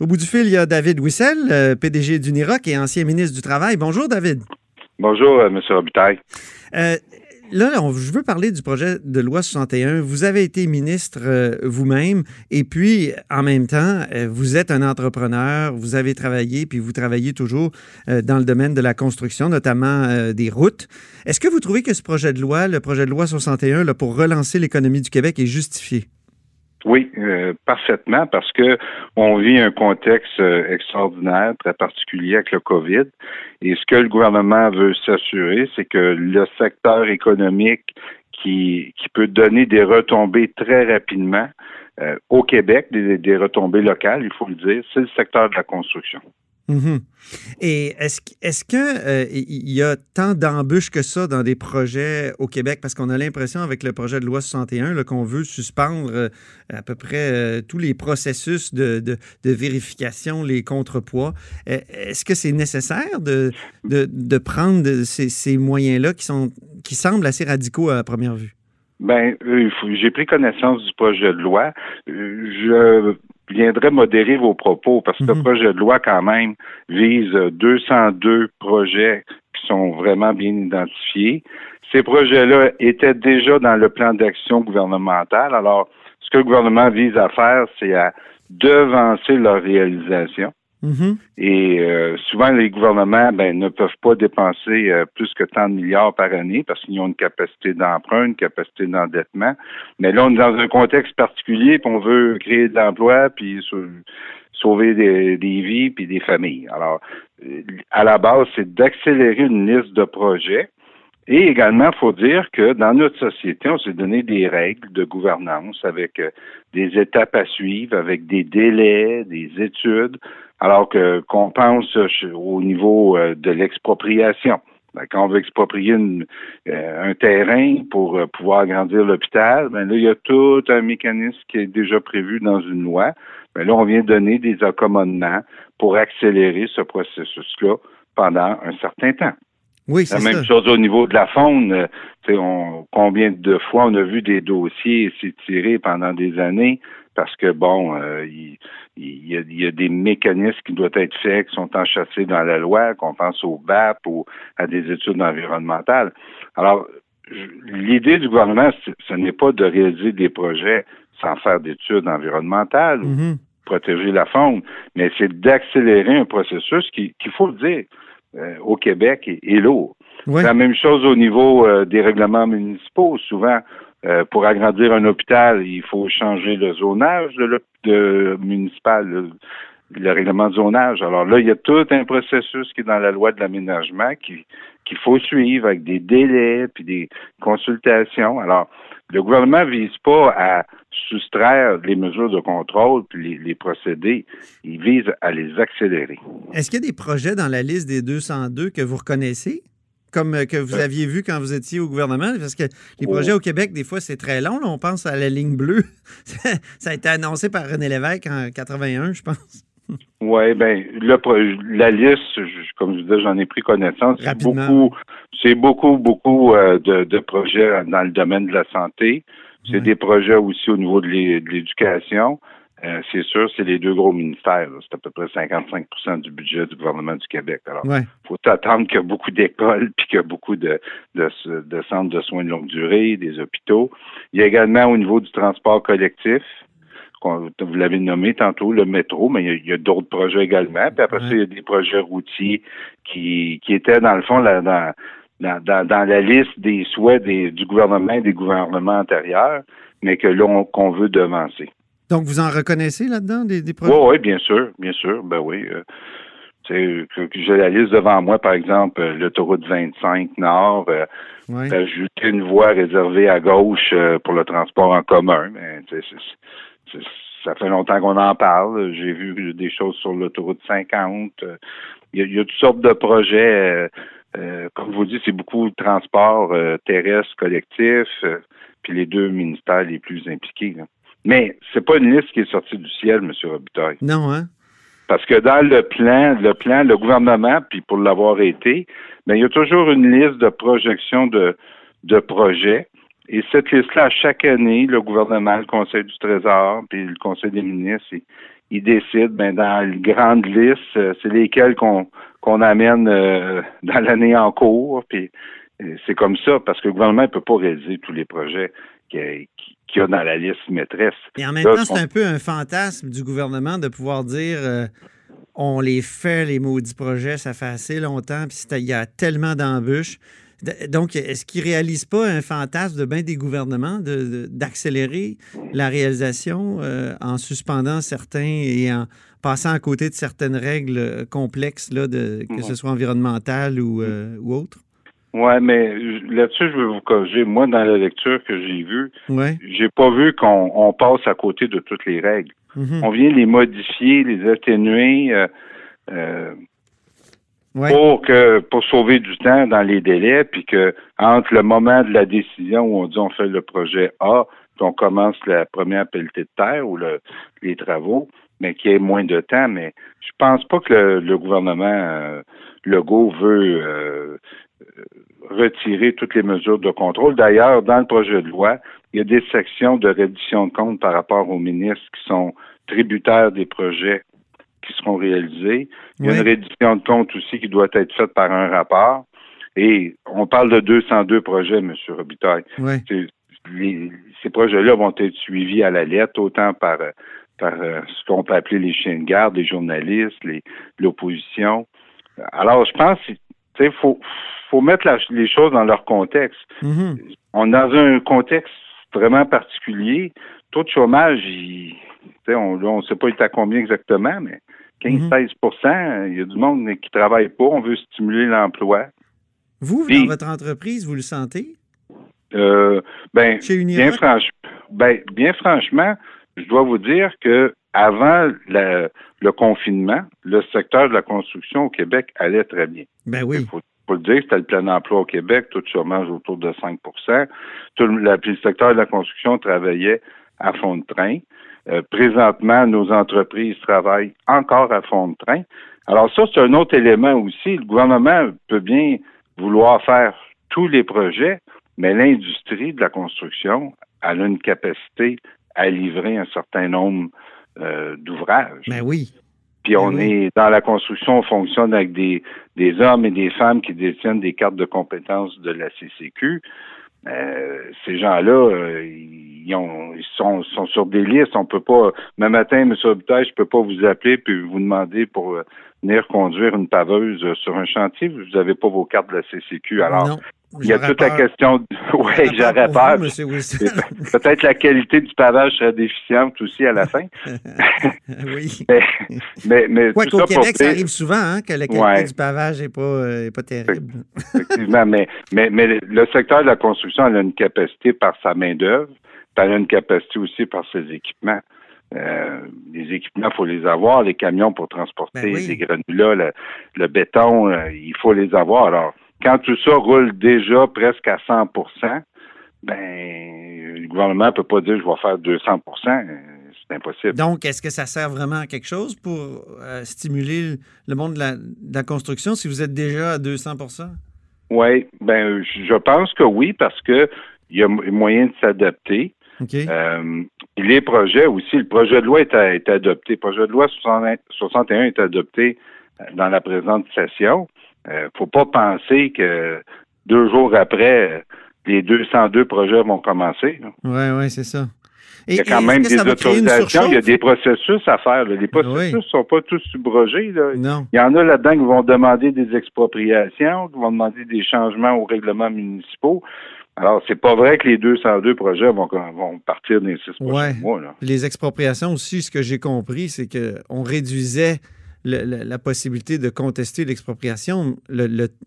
Au bout du fil, il y a David Wissel, euh, PDG d'Uniroc et ancien ministre du Travail. Bonjour, David. Bonjour, euh, M. Robitaille. Euh, là, je veux parler du projet de loi 61. Vous avez été ministre euh, vous-même et puis, en même temps, euh, vous êtes un entrepreneur, vous avez travaillé, puis vous travaillez toujours euh, dans le domaine de la construction, notamment des routes. Est-ce que vous trouvez que ce projet de loi, le projet de loi 61, là, pour relancer l'économie du Québec, est justifié? Oui, euh, parfaitement, parce que on vit un contexte euh, extraordinaire, très particulier avec le COVID. Et ce que le gouvernement veut s'assurer, c'est que le secteur économique qui, peut donner des retombées très rapidement euh, au Québec, des, des retombées locales, il faut le dire, c'est le secteur de la construction. Mhm. Et est-ce est qu'il euh, y a tant d'embûches que ça dans des projets au Québec? Parce qu'on a l'impression avec le projet de loi 61 qu'on veut suspendre euh, à peu près euh, tous les processus de, de, vérification, les contrepoids. Est-ce que c'est nécessaire de, de, prendre ces, ces moyens-là qui, sont, qui semblent assez radicaux à première vue? Ben, j'ai pris connaissance du projet de loi. Je viendrait modérer vos propos parce que le mhm. projet de loi, quand même, vise 202 projets qui sont vraiment bien identifiés. Ces projets-là étaient déjà dans le plan d'action gouvernemental. Alors, ce que le gouvernement vise à faire, c'est à devancer leur réalisation. Mm-hmm. Et euh, souvent, les gouvernements ben, ne peuvent pas dépenser euh, plus que tant de milliards par année parce qu'ils ont une capacité d'emprunt, une capacité d'endettement. Mais là, on est dans un contexte particulier, puis on veut créer de l'emploi, puis sauver des, des, vies, puis des familles. Alors, euh, à la base, c'est d'accélérer une liste de projets. Et également, il faut dire que dans notre société, on s'est donné des règles de gouvernance avec des étapes à suivre, avec des délais, des études alors que qu'on pense au niveau euh, de l'expropriation. Ben, quand on veut exproprier euh, un terrain pour euh, pouvoir agrandir l'hôpital, ben là, il y a tout un mécanisme qui est déjà prévu dans une loi. Mais ben, là, on vient donner des accommodements pour accélérer ce processus-là pendant un certain temps. Oui, c'est La même chose au niveau de la faune. On, combien de fois on a vu des dossiers s'étirer pendant des années parce que, bon, euh, il, y a, des mécanismes qui doivent être faits, qui sont enchâssés dans la loi, qu'on pense au BAP ou à des études environnementales. Alors, l'idée du gouvernement, ce n'est pas de réaliser des projets sans faire d'études environnementales ou mm-hmm. protéger la faune, mais c'est d'accélérer un processus qui, qu'il faut le dire, euh, au Québec est, lourd. C'est la même chose au niveau euh, des règlements municipaux. Souvent, euh, pour agrandir un hôpital, il faut changer le zonage de, municipal, le, règlement de zonage. Alors là, il y a tout un processus qui est dans la loi de l'aménagement qui qu'il faut suivre avec des délais puis des consultations. Alors, le gouvernement vise pas à soustraire les mesures de contrôle puis les, les procédés. Il vise à les accélérer. Est-ce qu'il y a des projets dans la liste des 202 que vous reconnaissez? Comme euh, que vous aviez vu quand vous étiez au gouvernement? Parce que les projets au Québec, des fois, c'est très long. On pense à la ligne bleue. ça a été annoncé par René Lévesque en 81, je pense. Oui, bien, la liste, comme je disais, j'en ai pris connaissance. C'est beaucoup, c'est beaucoup, beaucoup euh, de, projets dans le domaine de la santé. C'est des projets aussi au niveau de l'éducation. Euh, c'est sûr, c'est les deux gros ministères. C'est à peu près 55% du budget du gouvernement du Québec. Alors, il faut attendre qu'il y a beaucoup d'écoles puis qu'il y a beaucoup de, de, centres de soins de longue durée, des hôpitaux. Il y a également au niveau du transport collectif, vous l'avez nommé tantôt, le métro, mais il y a, d'autres projets également. Puis après ça, il y a des projets routiers qui, qui étaient, dans le fond, là, dans, dans, dans, la liste des souhaits des, du gouvernement et des gouvernements antérieurs, mais que là, qu'on veut devancer. Donc, vous en reconnaissez là-dedans des, projets? Oui, oui, bien sûr, bien sûr. Ben oui. Euh, j'ai la liste devant moi, par exemple, euh, l'autoroute 25 Nord, euh, ajouter une voie réservée à gauche euh, pour le transport en commun. Mais ça fait longtemps qu'on en parle. J'ai vu des choses sur l'autoroute 50. Il y, a, toutes sortes de projets. comme vous dites, c'est beaucoup de transport terrestre collectif, puis les deux ministères les plus impliqués. Mais c'est pas une liste qui est sortie du ciel, M. Robitaille. Non, hein? Parce que dans le plan, le plan, le gouvernement, puis pour l'avoir été, ben, il y a toujours une liste de projections de, de projets. Et cette liste-là, chaque année, le gouvernement, le Conseil du Trésor, puis le Conseil des ministres, ils, décident, ben, dans une grande liste, euh, c'est lesquels qu'on qu'on amène euh, dans l'année en cours. Puis euh, c'est comme ça, parce que le gouvernement ne peut pas réaliser tous les projets qu'il y a dans la liste maîtresse. Et en même temps, c'est un peu un fantasme du gouvernement de pouvoir dire on les fait, les maudits projets, ça fait assez longtemps, puis il y a tellement d'embûches. Donc, est-ce qu'ils ne réalisent pas un fantasme de bien des gouvernements d'accélérer la réalisation euh, en suspendant certains et en passant à côté de certaines règles euh, complexes, là, de, que ce soit environnementales ou, euh, ou autres? Oui, mais là-dessus, je veux vous corriger. Moi, dans la lecture que j'ai vue, ouais. j'ai pas vu qu'on passe à côté de toutes les règles. Mm-hmm. On vient les modifier, les atténuer. Pour que pour sauver du temps dans les délais, puis que entre le moment de la décision où on dit on fait le projet A, puis on commence la première pelletée de terre ou le, les travaux, mais qu'il y ait moins de temps. Mais je pense pas que le, gouvernement euh, Legault veut euh, retirer toutes les mesures de contrôle. D'ailleurs, dans le projet de loi, il y a des sections de reddition de comptes par rapport aux ministres qui sont tributaires des projets qui seront réalisés. Il y a une reddition de compte aussi qui doit être faite par un rapport. Et on parle de 202 projets, M. Robitaille. ces projets-là vont être suivis à la lettre, autant par, par euh, ce qu'on peut appeler les chiens de garde, les journalistes, l'opposition. Alors, je pense qu'il faut, faut mettre les choses dans leur contexte. Mm-hmm. On est dans un contexte vraiment particulier. Taux de chômage, il, on ne sait pas il est à combien exactement, mais 15-16 mhm. il y a du monde qui ne travaille pas. On veut stimuler l'emploi. Vous, dans votre entreprise, vous le sentez? Euh, ben, bien, ben, bien franchement, je dois vous dire que avant le confinement, le secteur de la construction au Québec allait très bien. Ben oui. Il faut, le dire, c'était le plein d'emploi au Québec, tout chômage autour de 5 tout le, le secteur de la construction travaillait à fond de train. Euh, présentement, nos entreprises travaillent encore à fond de train. Alors ça, c'est un autre élément aussi. Le gouvernement peut bien vouloir faire tous les projets, mais l'industrie de la construction, elle a une capacité à livrer un certain nombre euh, d'ouvrages. Ben oui. Puis on ben est dans la construction, on fonctionne avec des, des hommes et des femmes qui détiennent des cartes de compétences de la CCQ. Euh, ces gens-là, euh, ils, ont, ils sont, sont, sur des listes. On peut pas, même matin, M. Robitaille, je peux pas vous appeler puis vous demander pour euh, venir conduire une paveuse sur un chantier. Vous n'avez pas vos cartes de la CCQ. Alors, il y a toute la question. Oui, j'aurais peur. Peut-être la qualité du pavage serait déficiente aussi à la fin. oui. mais, mais, Quoi qu'au Québec, ça arrive souvent hein, que la qualité du pavage n'est pas, euh, pas terrible. Effectivement, mais, mais, mais le secteur de la construction a une capacité par sa main-d'œuvre, elle a une capacité aussi par ses équipements. Euh, les équipements, il faut les avoir, les camions pour transporter ben les granulats, le, béton, euh, il faut les avoir. Alors, quand tout ça roule déjà presque à 100% ben, le gouvernement ne peut pas dire je vais faire 200% c'est impossible. Donc, est-ce que ça sert vraiment à quelque chose pour euh, stimuler le monde de la, construction si vous êtes déjà à 200% Oui, ben, je pense que oui, parce que il y a moyen de s'adapter. Euh, les projets aussi, le projet de loi est, est adopté. Le projet de loi 61 est adopté euh, dans la présente session. Euh, faut pas penser que deux jours après, les 202 projets vont commencer. Oui, oui, c'est ça. il y a quand même des autorisations, il y a des processus à faire. Les processus ne sont pas tous subrogés. Non. Il y en a là-dedans qui vont demander des expropriations, qui vont demander des changements aux règlements municipaux. Alors, c'est pas vrai que les 202 projets vont, vont partir dans les six prochains mois. Les expropriations aussi, ce que j'ai compris, c'est qu'on réduisait la possibilité de contester l'expropriation.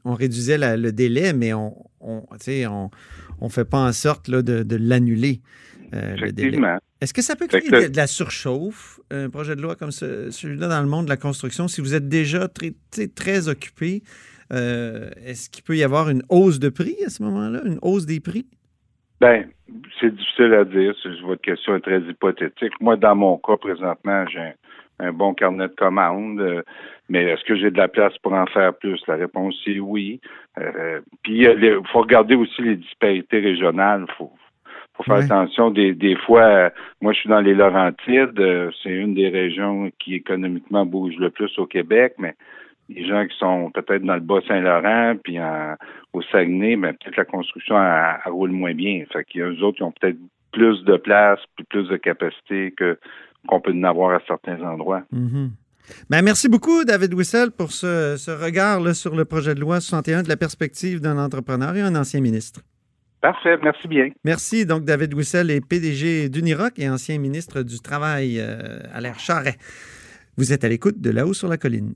on réduisait le délai, mais on ne on, on, fait pas en sorte là, de, l'annuler. Euh, Effectivement. Est-ce que ça peut créer de, la surchauffe, un projet de loi comme celui-là dans le monde de la construction, si vous êtes déjà très, très occupé? Euh, est-ce qu'il peut y avoir une hausse de prix à ce moment-là, une hausse des prix? Bien, c'est difficile à dire. Votre question est très hypothétique. Moi, dans mon cas, présentement, j'ai un, bon carnet de commandes. Euh, mais est-ce que j'ai de la place pour en faire plus? La réponse est oui. Euh, puis il faut regarder aussi les disparités régionales. Il faut, faire attention. Des, des fois, moi, je suis dans les Laurentides. c'est une des régions qui économiquement bouge le plus au Québec, mais les gens qui sont peut-être dans le Bas-Saint-Laurent, puis au Saguenay, mais ben, peut-être la construction roule moins bien. Fait qu'il y a eux autres qui ont peut-être plus de place, puis plus de capacité que qu'on peut en avoir à certains endroits. Mm-hmm. Ben, merci beaucoup, David Wissel, pour ce, regard là, sur le projet de loi 61 de la perspective d'un entrepreneur et un ancien ministre. Parfait, merci bien. Merci. Donc, David Wissel est PDG d'Uniroc et ancien ministre du Travail euh, à l'air Charret. Vous êtes à l'écoute de là-haut sur la colline.